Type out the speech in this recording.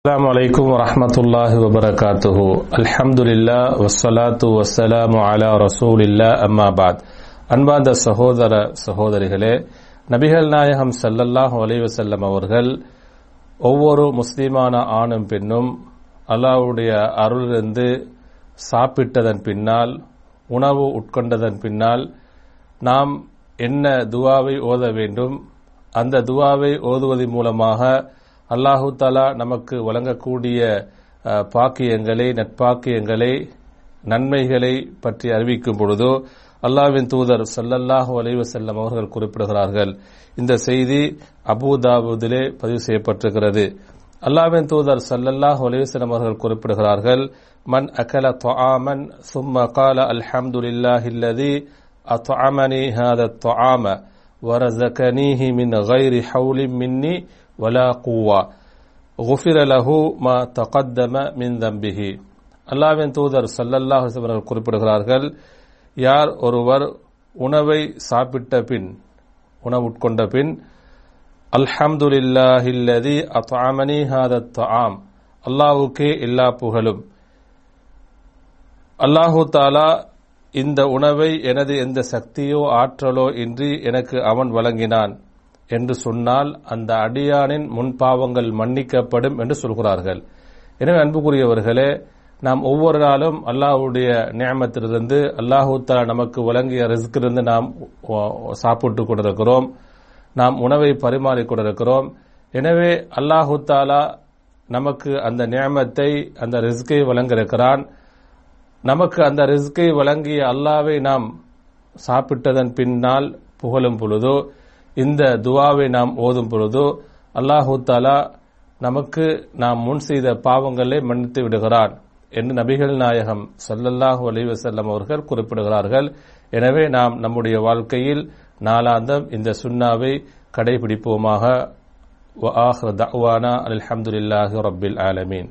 السلام عليكم ورحمة الله وبركاته الحمد لله والصلاة والسلام على رسول الله أما بعد அன்பார்ந்த சகோதர சகோதரிகளே நபிகள் நாயகம் ஸல்லல்லாஹு அலைஹி வஸல்லம் அவர்கள் ஒவ்வொரு முஸ்லிமான ஆணும் பெண்ணும் அல்லாஹ்வுடைய அருளிலிருந்து சாப்பிட்டதன் பின்னால் உணவு உட்கொண்டதன் பின்னால் நாம் என்ன துவாவை ஓத வேண்டும் அந்த துவாவை ஓதுவதன் மூலமாக அல்லாஹு தாலா நமக்கு வழங்கக்கூடிய பாக்கியங்களை நட்பாக்கியங்களை நன்மைகளை பற்றி அறிவிக்கும் பொழுதோ அல்லாவின் தூதர் சல்லல்லாஹு அலைவசல்லம் அவர்கள் குறிப்பிடுகிறார்கள். இந்த செய்தி அபுதாபுதிலே பதிவு செய்யப்பட்டிருக்கிறது. அல்லாவின் தூதர் சல்லல்லாஹு அலைவசல்லம் அவர்கள் குறிப்பிடுகிறார்கள் மன் அகல தொஆமன் சும்ம கால அல்ஹம்துலில்லாஹில்லதி அத்அமனி ஹாத தொஆம கனிஹி மின் கைரி ஹவுலி மின்னி வலா கூவா குஃபிர லஹு மா தகத்தம மின் தம்பிஹி அல்லாவின் தூதர் சல்லல்லாஹ் அவர்கள் குறிப்பிடுகிறார்கள் யார் ஒருவர் உணவை சாப்பிட்ட பின் உணவு உட்கொண்ட பின் அல்ஹம்துலில்லாஹில்லதி அத்தாமனி ஹாதத் ஆம் அல்லாஹுக்கே எல்லா புகழும். அல்லாஹு தாலா இந்த உணவை எனது எந்த சக்தியோ ஆற்றலோ இன்றி எனக்கு அவன் வழங்கினான். என்று சொன்னால் அந்த அடியானின் முன்பாவங்கள் மன்னிக்கப்படும் என்று சொல்கிறார்கள். எனவே அன்புக்குரியவர்களே நாம் ஒவ்வொரு நாளும் அல்லாஹ்வுடைய நியமத்திலிருந்து அல்லாஹு நமக்கு வழங்கிய ரிஸ்கிலிருந்து நாம் சாப்பிட்டு கொண்டிருக்கிறோம். நாம் உணவை பரிமாறிக் கொண்டிருக்கிறோம். எனவே அல்லாஹு தாலா நமக்கு அந்த நியமத்தை அந்த ரிஸ்கை வழங்கியிருக்கிறான். நமக்கு அந்த ரிஸ்கை வழங்கிய அல்லாவை நாம் சாப்பிட்டதன் பின்னால் புகழும் பொழுதோ இந்த துவாவை நாம் ஓதும் பொழுதோ அல்லாஹு தாலா நமக்கு நாம் முன் செய்த பாவங்களை மன்னித்து விடுகிறான் என்று நபிகள் நாயகம் ஸல்லல்லாஹு அலைஹி வஸல்லம் அவர்கள் குறிப்பிடுகிறார்கள் எனவே நாம் நம்முடைய வாழ்க்கையில் நாளாந்தம் இந்த சுன்னாவை கடைபிடிப்போமாக وآخر دعوانا الحمد لله رب العالمين